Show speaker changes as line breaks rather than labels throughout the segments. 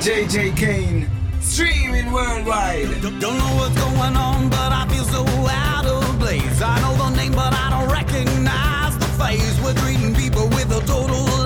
JJ Kane, streaming worldwide.
Don't know what's going on, but I feel so out of place. I know the name, but I don't recognize the face. We're treating people with a total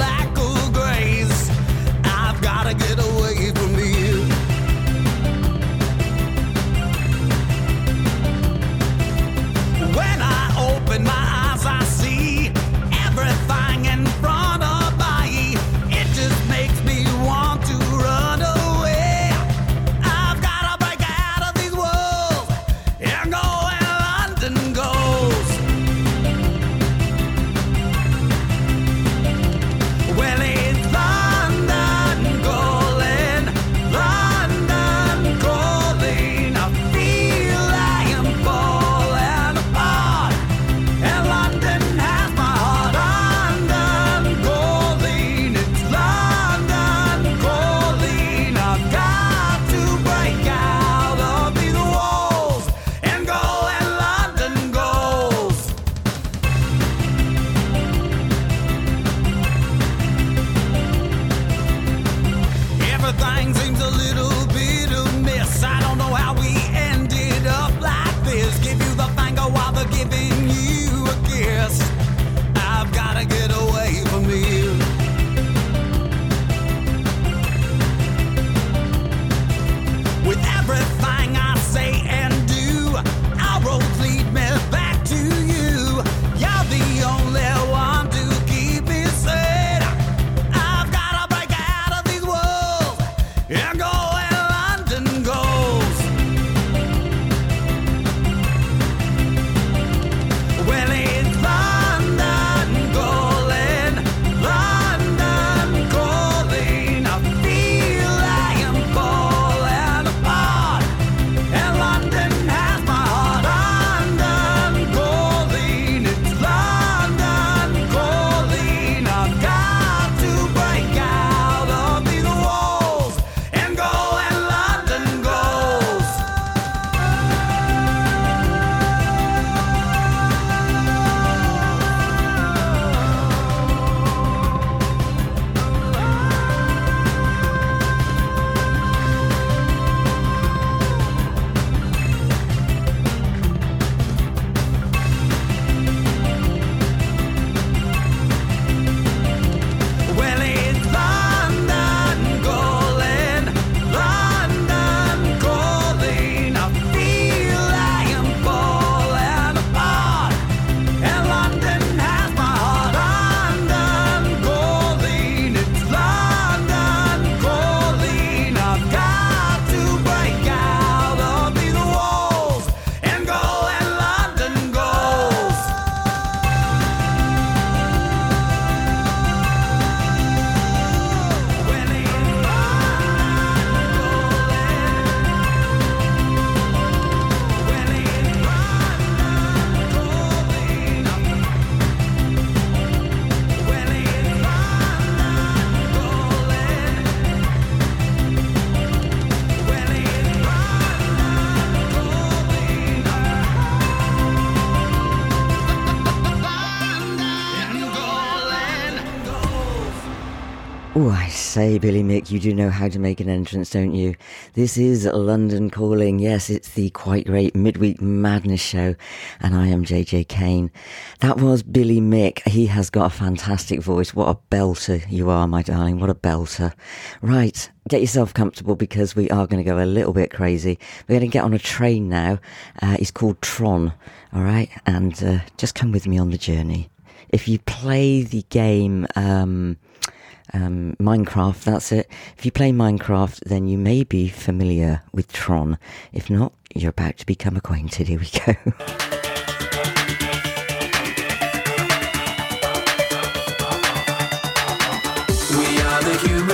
Oh, I say, Billy Mick, you do know how to make an entrance, don't you? This is London Calling. Yes, it's the quite great midweek madness show, and I am JJ Kane. That was Billy Mick. He has got a fantastic voice. What a belter you are, my darling. What a belter. Right, get yourself comfortable because we are going to go a little bit crazy. We're going to get on a train now. Uh, it's called Tron, all right? And uh, just come with me on the journey. If you play the game, um, um, Minecraft, that's it. If you play Minecraft, then you may be familiar with Tron. If not, you're about to become acquainted. Here we go.
Human.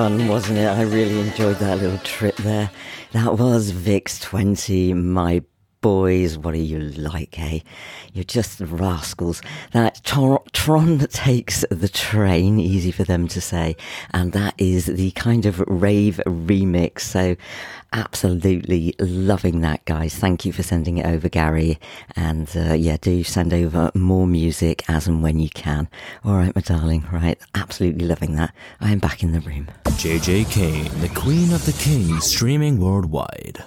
Fun, wasn't it? I really enjoyed that little trip there. That was VIX 20, my boys. What are you like, eh? You're just rascals. That Tron takes the train, easy for them to say, and that is the kind of rave remix. So, absolutely loving that, guys. Thank you for sending it over, Gary. And uh, yeah, do send over more music as and when you can. All right, my darling. Right, absolutely loving that. I am back in the room.
JJ Kane, the Queen of the Kings, streaming worldwide.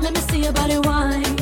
Let me see your body wine.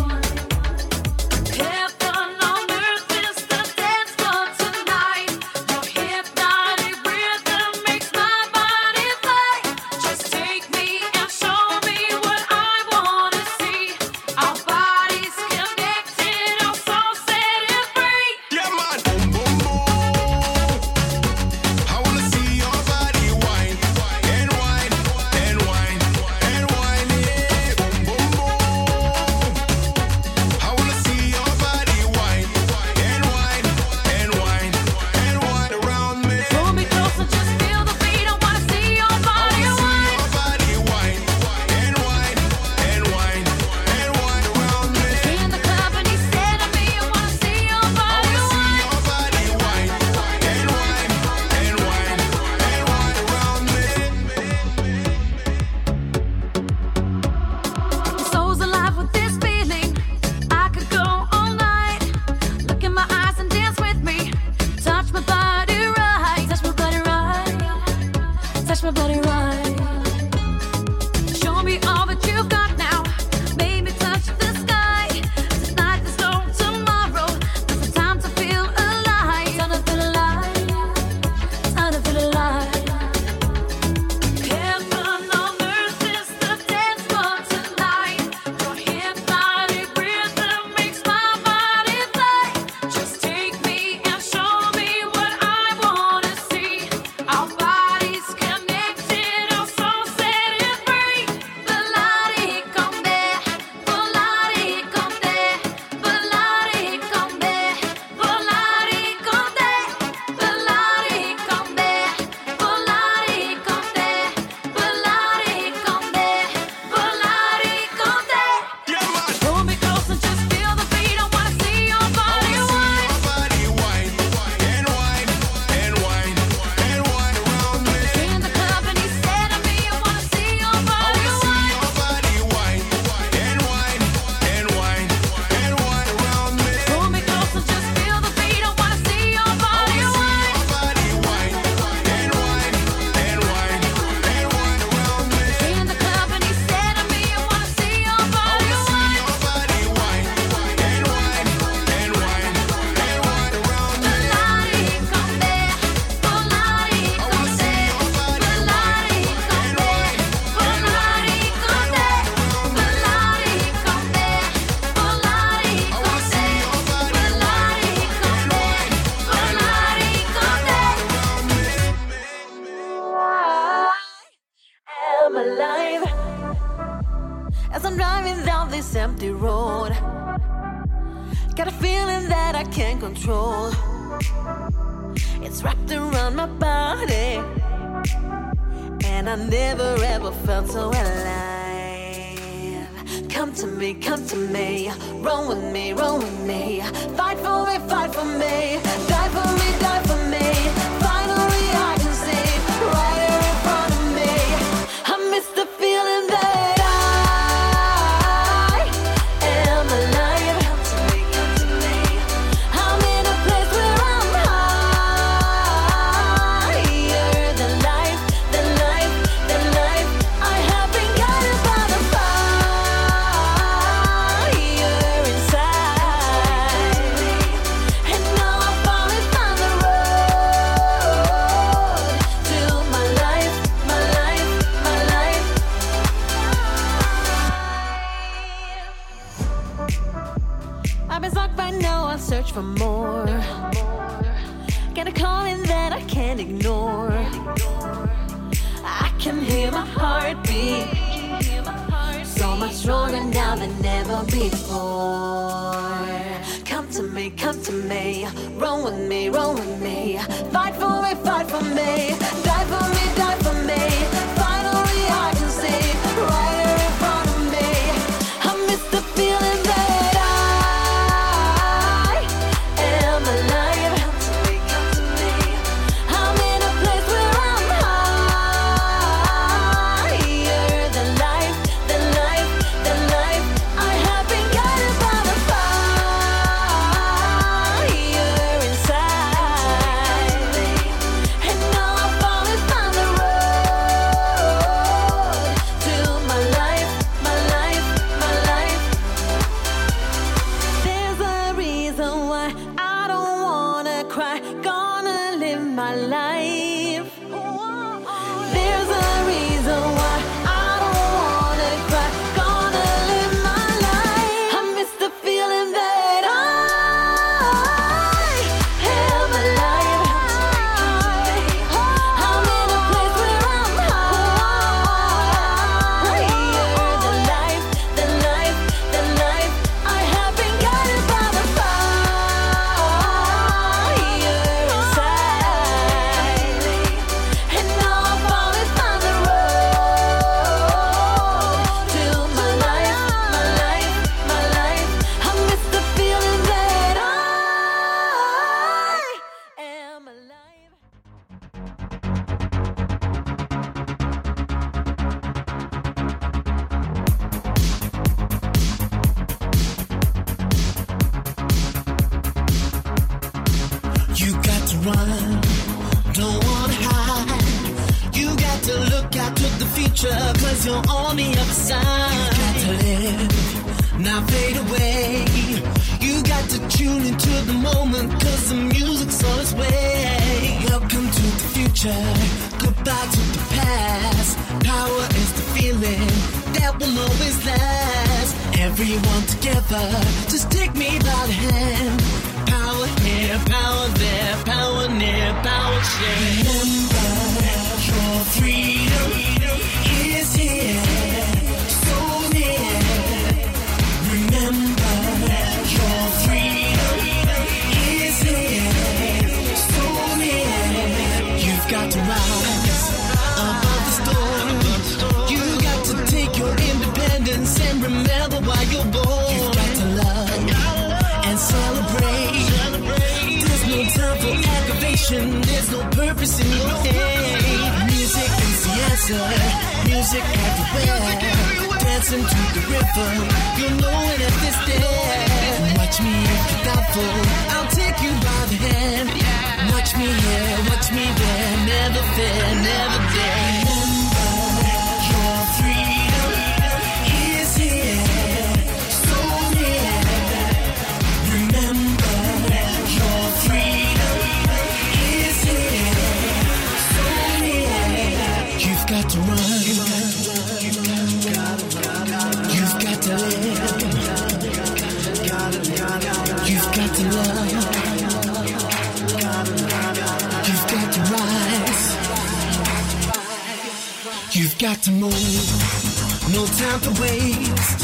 time to
waste.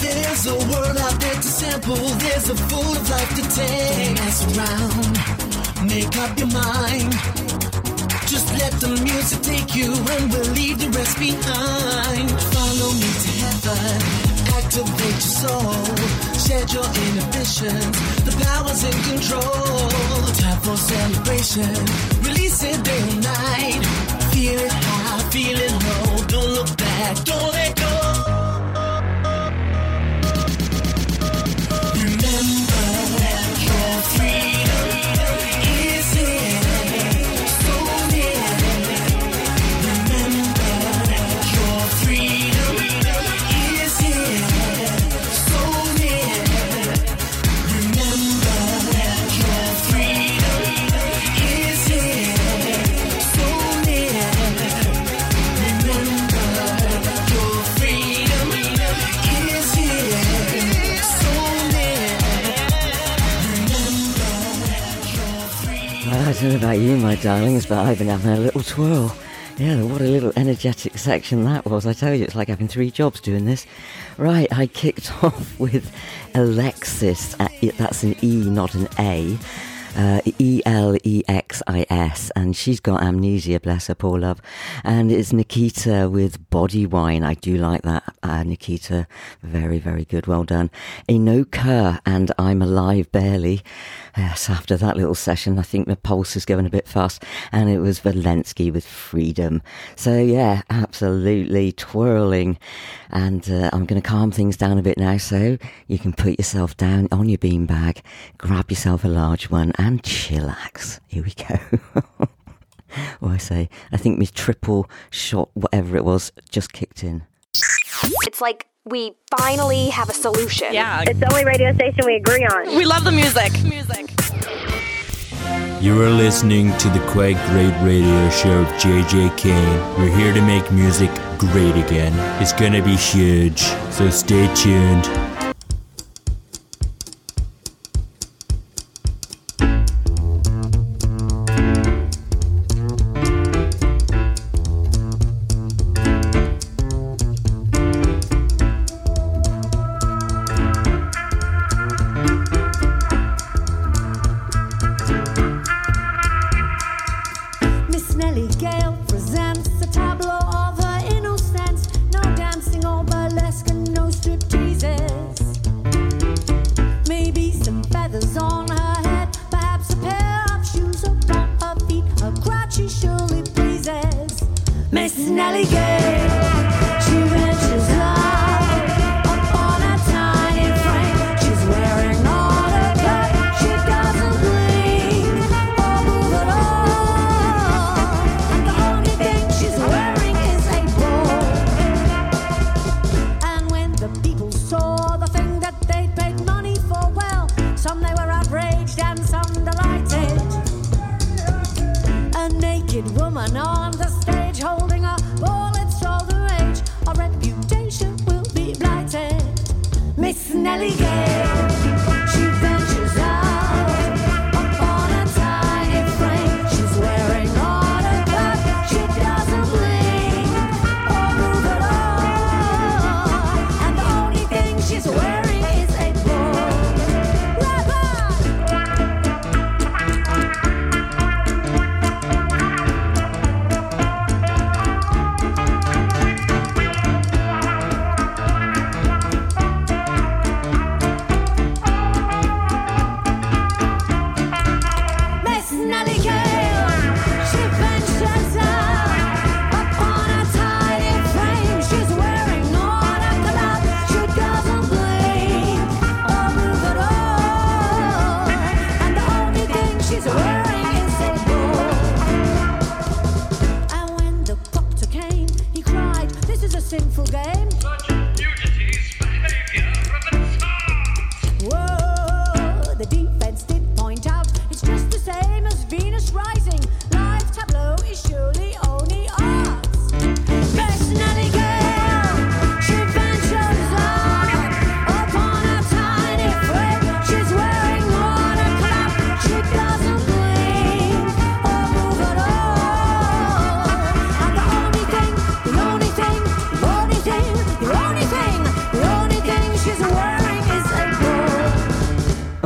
There's a world out there to sample. There's a full of life to take. Don't mess around. Make up your mind. Just let the music take you, and we'll leave the rest behind. Follow me to heaven. Activate your soul. Shed your inhibitions. The power's in control. Time for celebration. Release it day and night. Feel it high, feel it low. Don't look back. Don't let
about you, my darlings, but I've been having a little twirl. Yeah, what a little energetic section that was. I tell you, it's like having three jobs doing this. Right, I kicked off with Elexis. Uh, That's an E, not an A. Uh, E L E X I S, and she's got amnesia, bless her, poor love. And it's Nickita with Body Whine. I do like that, uh, Nickita. Very, very good. Well done. Enoka and I'm Alive Barely. Yes, after that little session, I think the pulse is going a bit fast. And it was Velinski with Freedom. So, yeah, absolutely twirling. And uh, I'm going to calm things down a bit now so you can put yourself down on your beanbag, grab yourself a large one, and chillax. Here we go. or I say, I think my triple shot, whatever it was, just kicked in.
It's like we finally have a solution.
Yeah.
It's the only radio station we agree on.
We love the music. Music.
You are listening to the quite great radio show of JJ Kane. We're here to make music great again. It's gonna be huge, so stay tuned.
On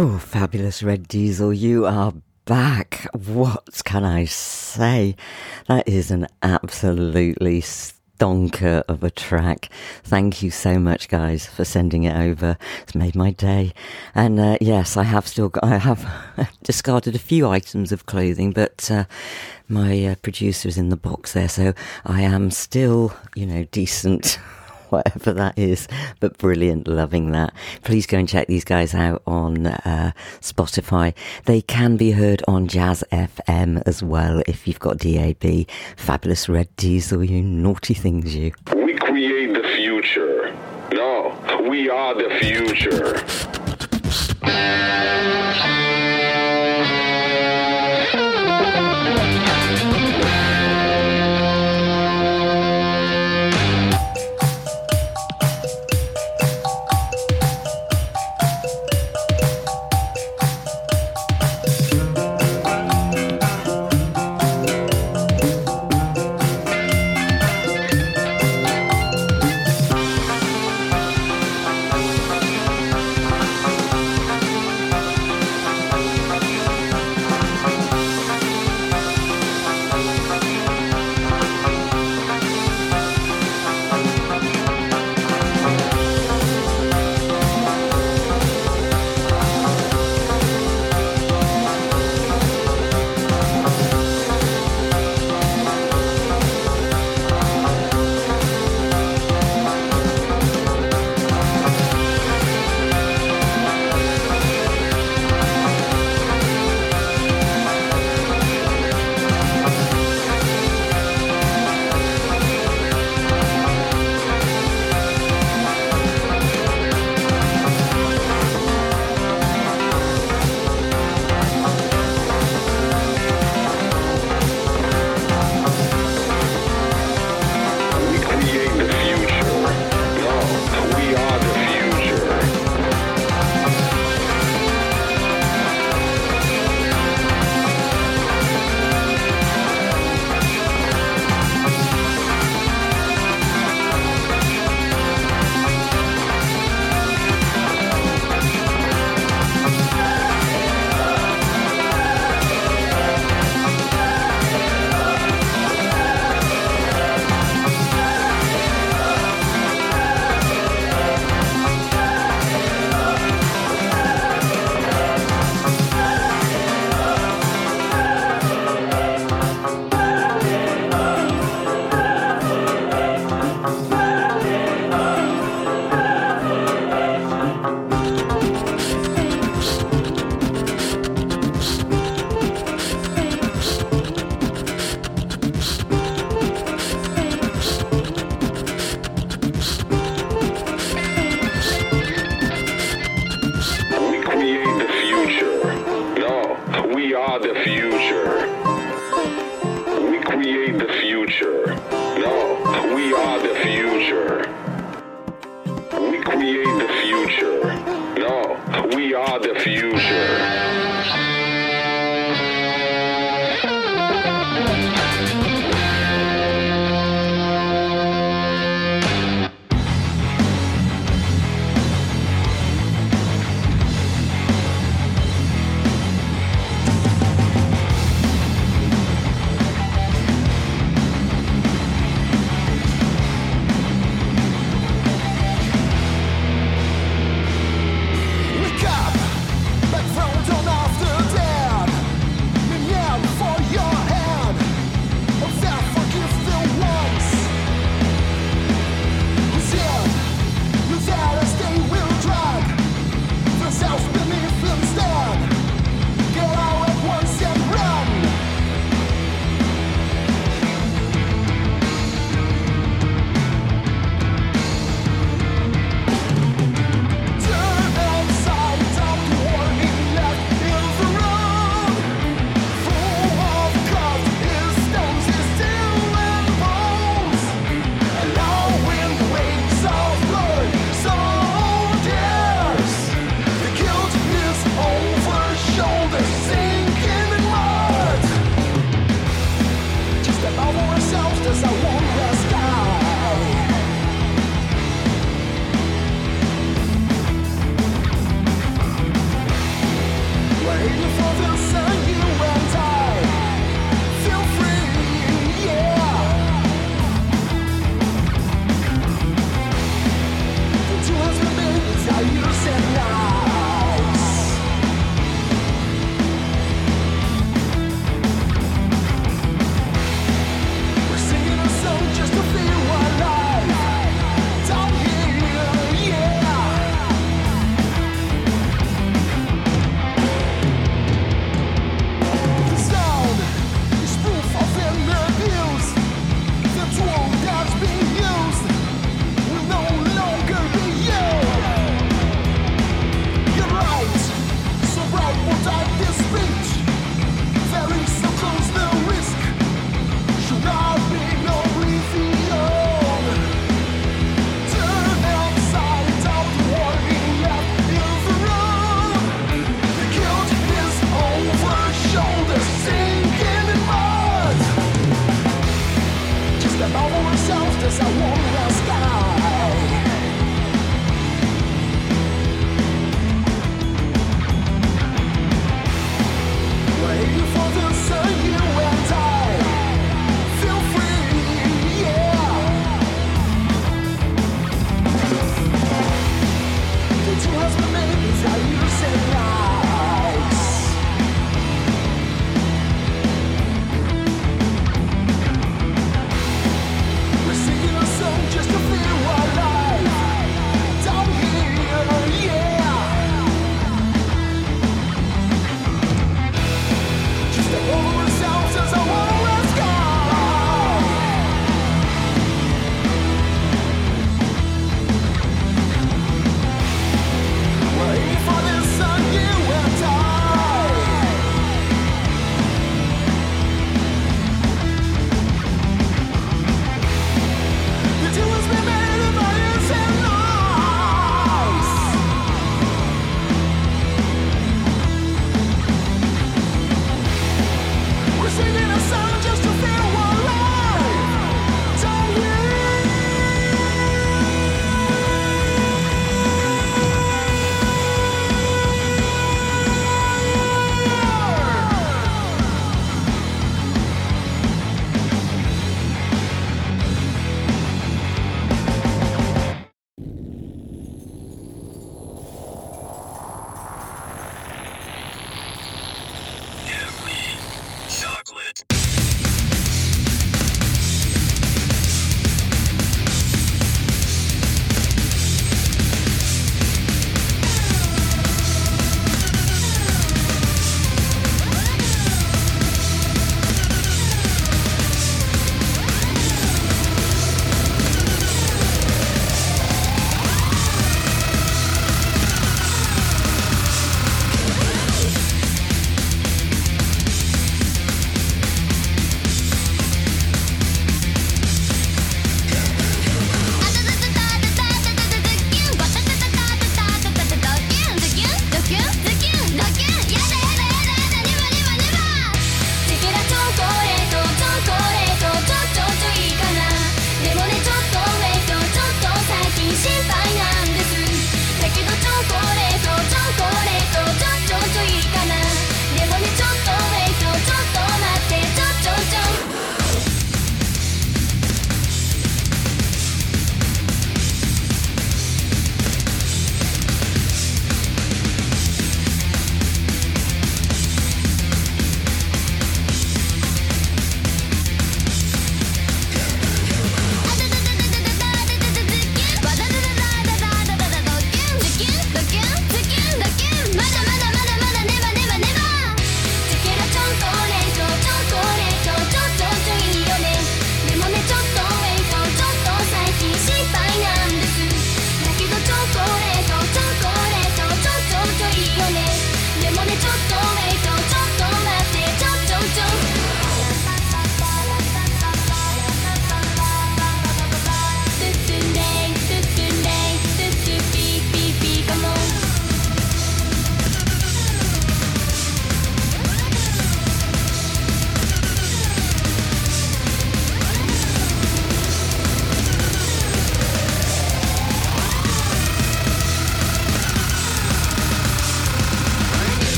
Oh, fabulous Red Diesel, you are back. What can I say? That is an absolutely stonker of a track. Thank you so much, guys, for sending it over. It's made my day. And uh, yes, I have still got, I have discarded a few items of clothing, but uh, my uh, producer is in the box there, so I am still, you know, decent. whatever that is, but brilliant, loving that. Please go and check these guys out on uh, Spotify. They can be heard on Jazz FM as well if you've got DAB. Fabulous Red Diesel, you naughty things, you.
We create the future. No, we are the future.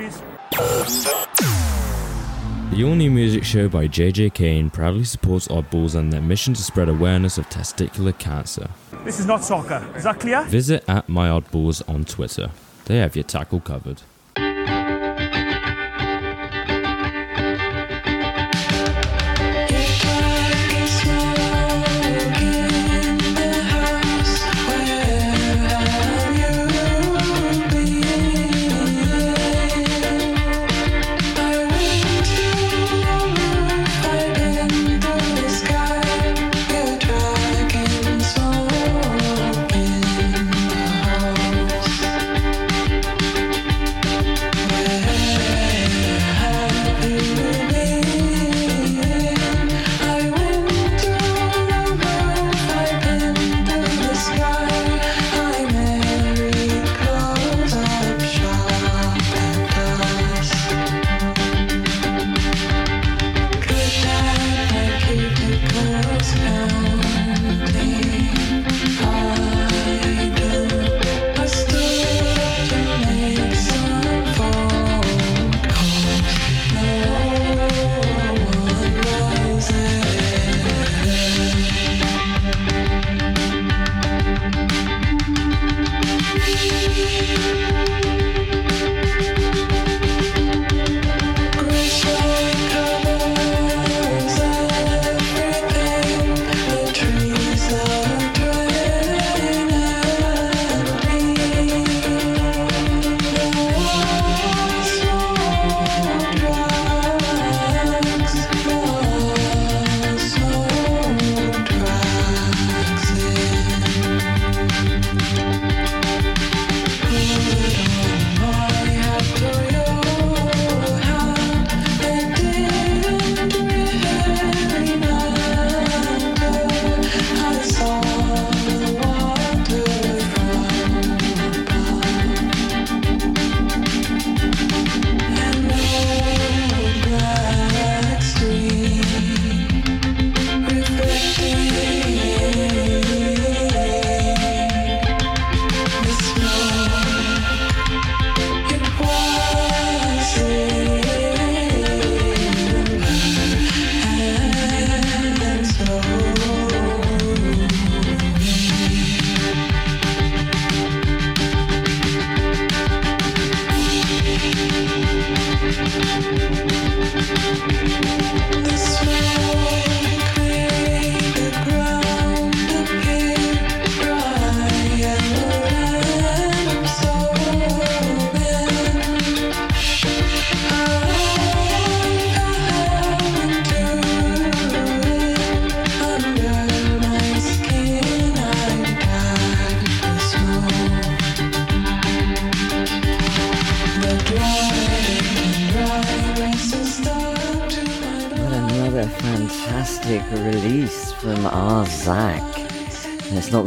The All New Music Show by JJ Kane proudly supports Oddballs and their mission to spread awareness of testicular cancer.
This is not soccer. Is that clear?
Visit at My Oddballs on Twitter. They have your tackle covered.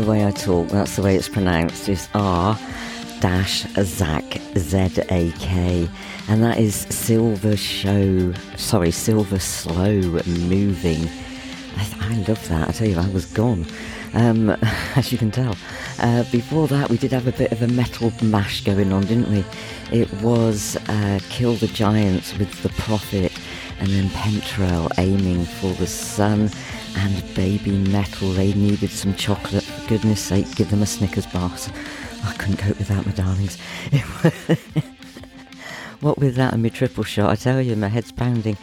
The way I talk, that's the way it's pronounced. It's R dash Zach Z A K. And that is Silver Show, sorry, Silver Slow Moving. I, I love that. I tell you, I was gone. Um, as you can tell. Uh, before that, we did have a bit of a metal mash going on, didn't we? It was uh, Kill the Giants with The Prophet, and then Pentral aiming for the sun, and Baby Metal. They needed some chocolate. Goodness sake, give them a Snickers bar. I couldn't cope without my darlings. what with that and my triple shot, I tell you, my head's pounding.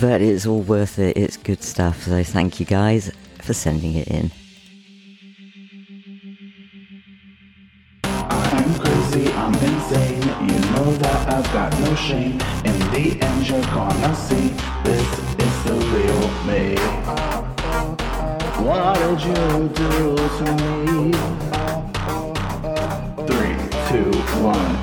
But it's all worth it. It's good stuff. So thank you guys for sending it in.
I'm crazy, I'm insane. You know that I've got no shame. In the end, you're gonna see this is the real me. What did you do to me? Three, two, one.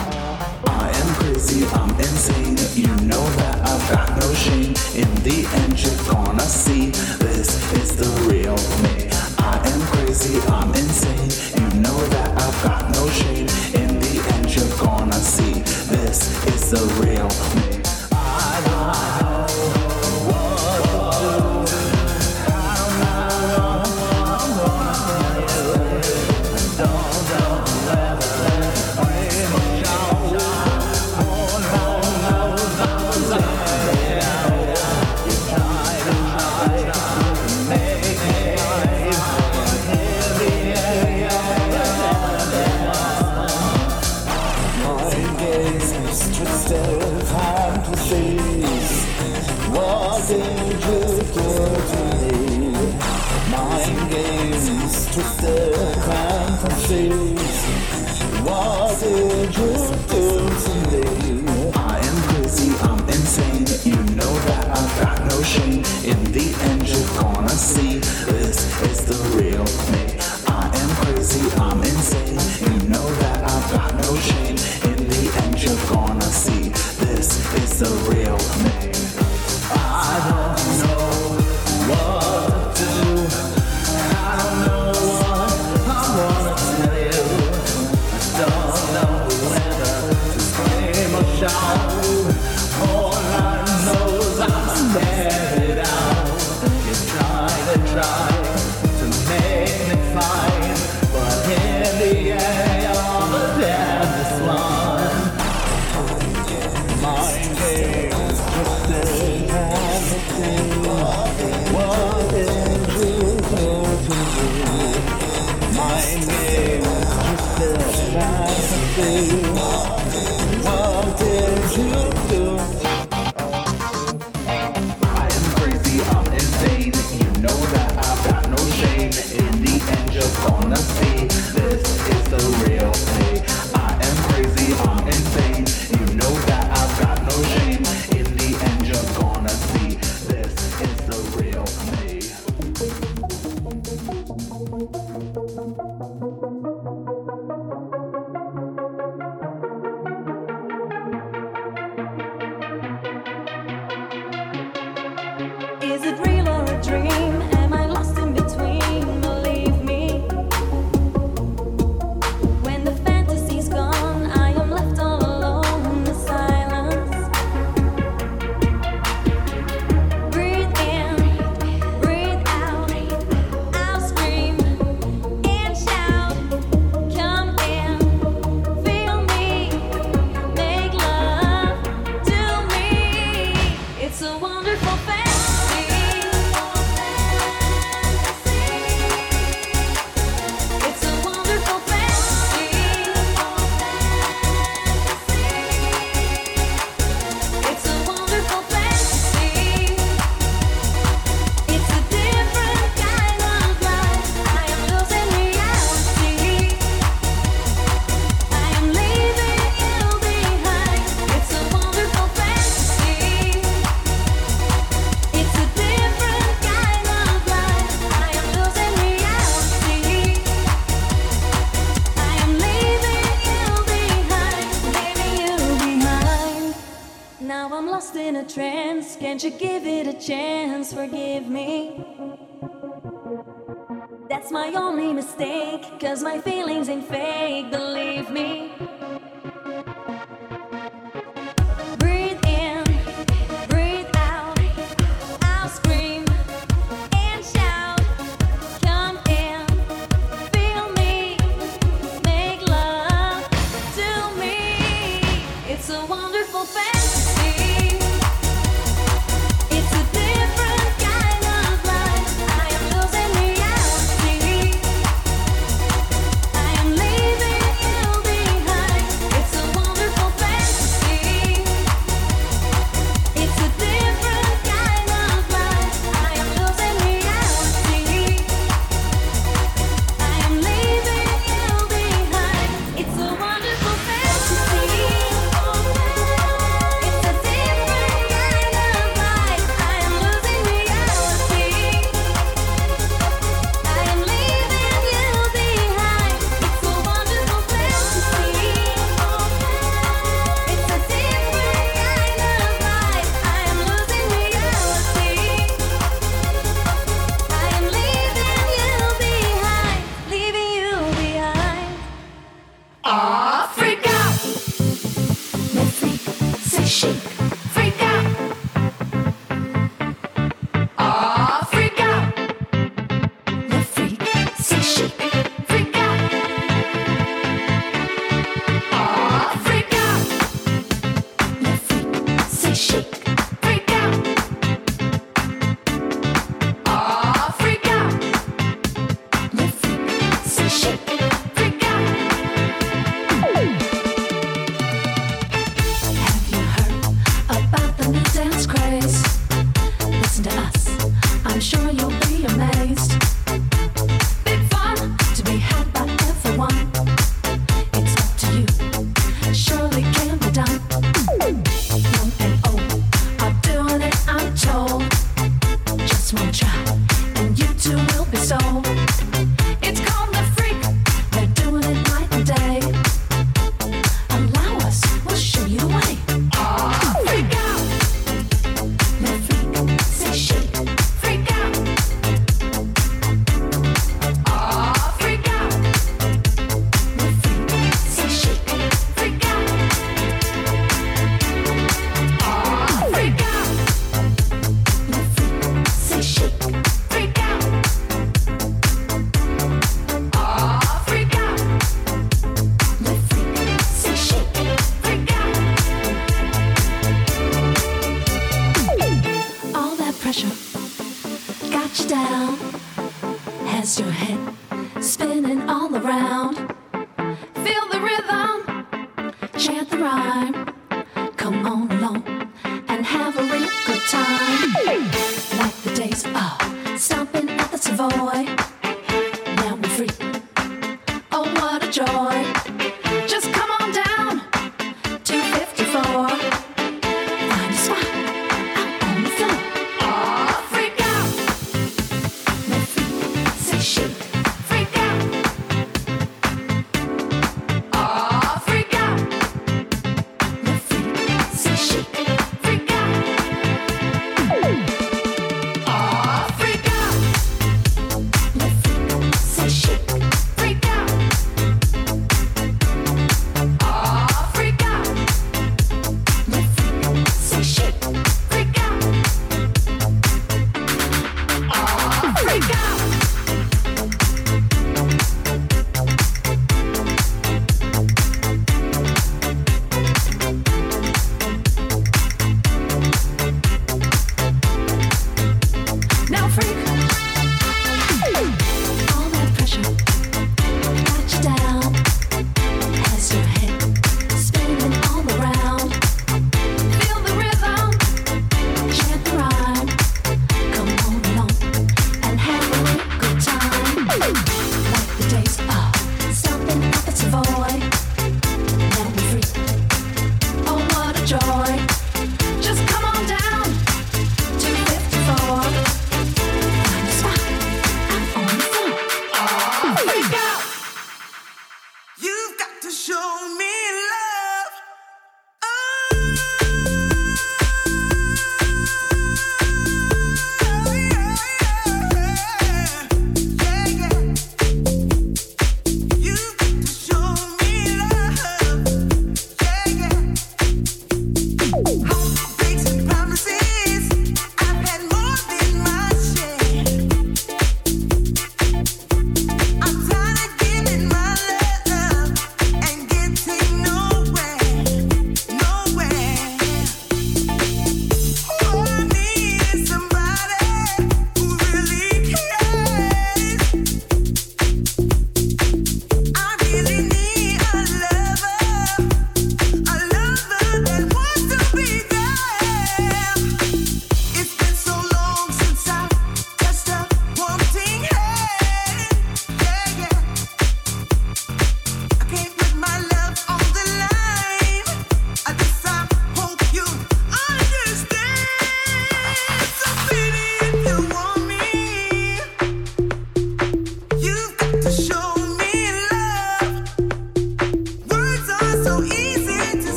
I am crazy, I'm insane. You know that I've got no shame. In the end, you're gonna see this is the real me. I am crazy, I'm insane. You know that I've got no shame. In the end, you're gonna see this is the real me. faces was me?
Mind games twisted and confused was me? I am crazy, I'm insane. You know that I've got no shame in the end.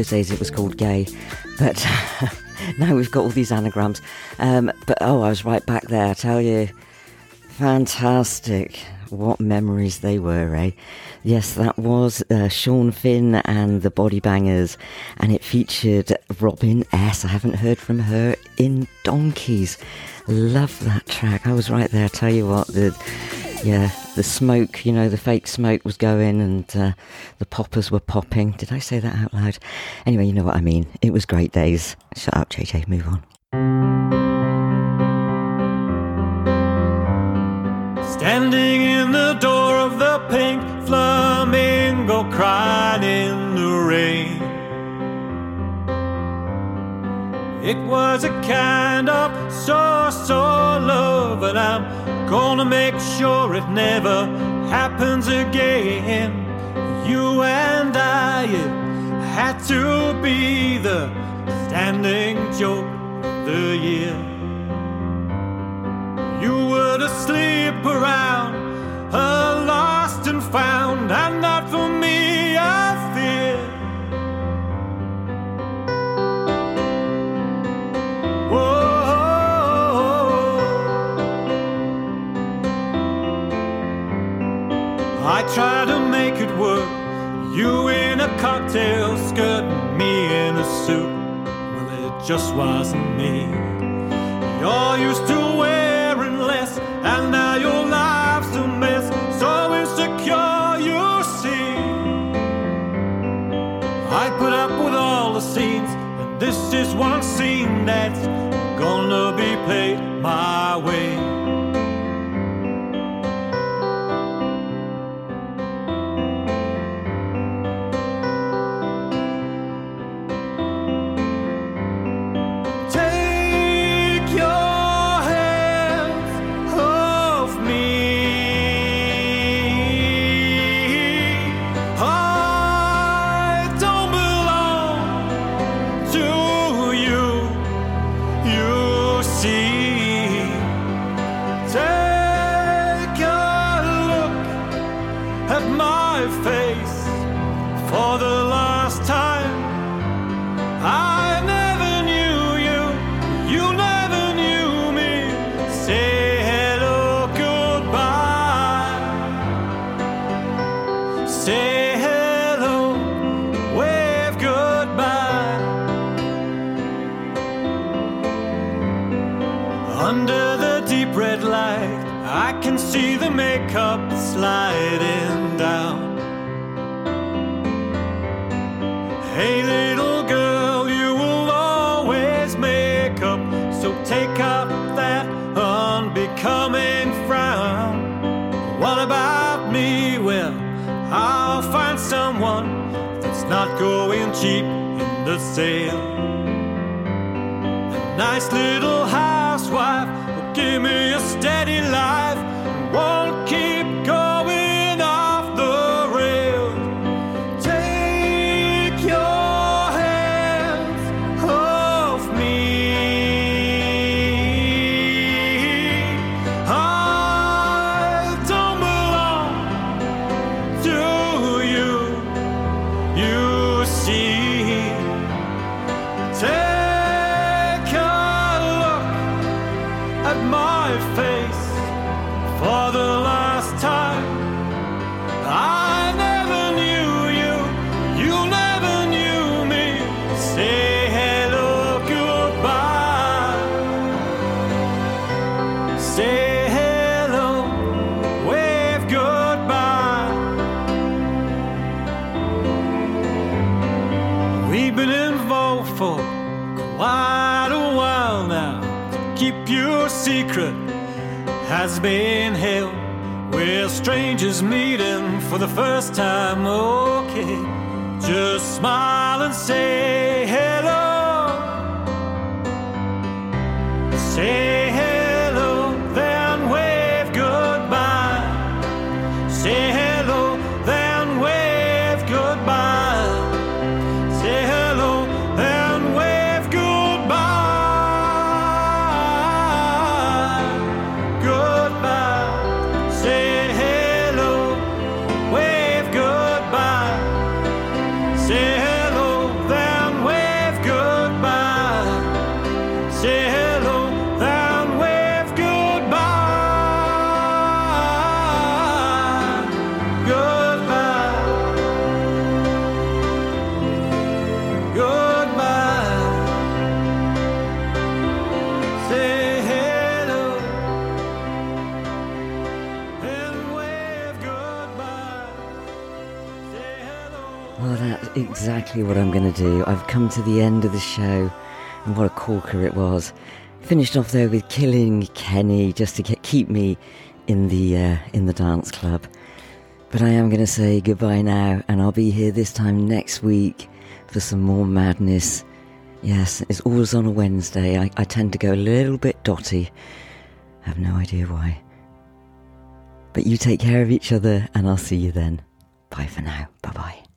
those days it was called gay, but now we've got all these anagrams. Um, but oh, I was right back there, I tell you. Fantastic. What memories they were, eh? Yes, that was uh, Sean Finn and the Body Bangers, and it featured Robin S. I haven't heard from her in donkeys. Love that track. I was right there, tell you what, the, yeah, the smoke, you know, the fake smoke was going and uh, the poppers were popping. Did I say that out loud? Anyway, you know what I mean. It was great days. Shut up, JJ, move on.
Standing in the door of the pink flamingo, crying in the rain. It was a kind of sore, sore love, and I'm gonna make sure it never happens again. You and I it had to be the standing joke of the year. You were to asleep around, a lost and found, and not for me, I try to make it work. You in a cocktail skirt, me in a suit. Well, it just wasn't me. You're used to wearing less, and now your life's a mess. So insecure, you see. I put up with all the scenes, and this is one scene that's gonna be played my way. See. Not going cheap in the sale. A nice little housewife will give me a steady life secret has been held We're strangers meeting for the first time. Okay, just smile and say hello. Say
exactly what I'm going to do. I've come to the end of the show, and what a corker it was. Finished off there with Killing Kenny just to get, keep me in the uh, in the dance club. But I am going to say goodbye now, and I'll be here this time next week for some more madness. Yes, it's always on a Wednesday. I, I tend to go a little bit dotty. I have no idea why. But you take care of each other, and I'll see you then. Bye for now. Bye bye.